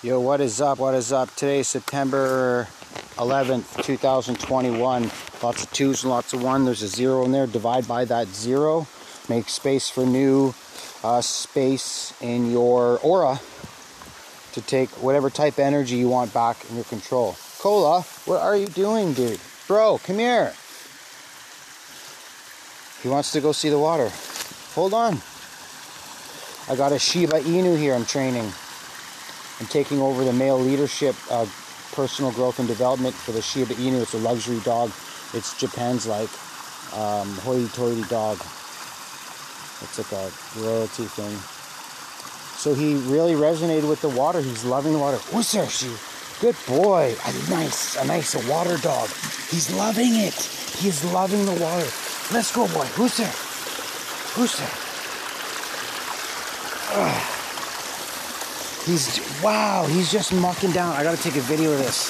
Yo, what is up? What is up? Today is September 11th, 2021. Lots of twos and lots of one. There's a zero in there. Divide by that zero. Make space for new uh, space in your aura to take whatever type of energy you want back in your control. Cola, what are you doing, dude? Bro, come here. He wants to go see the water. Hold on. I got a Shiba Inu here I'm training. I'm taking over the male leadership, personal growth and development for the Shiba Inu. It's a luxury dog. It's Japan's like um, hoity-toity dog. It's like a royalty thing. So he really resonated with the water. He's loving the water. She, good boy. A nice, a nice water dog. He's loving it. He's loving the water. Let's go, boy. Who's there? Who's there? Ugh. He's wow. He's just mucking down. I gotta take a video of this.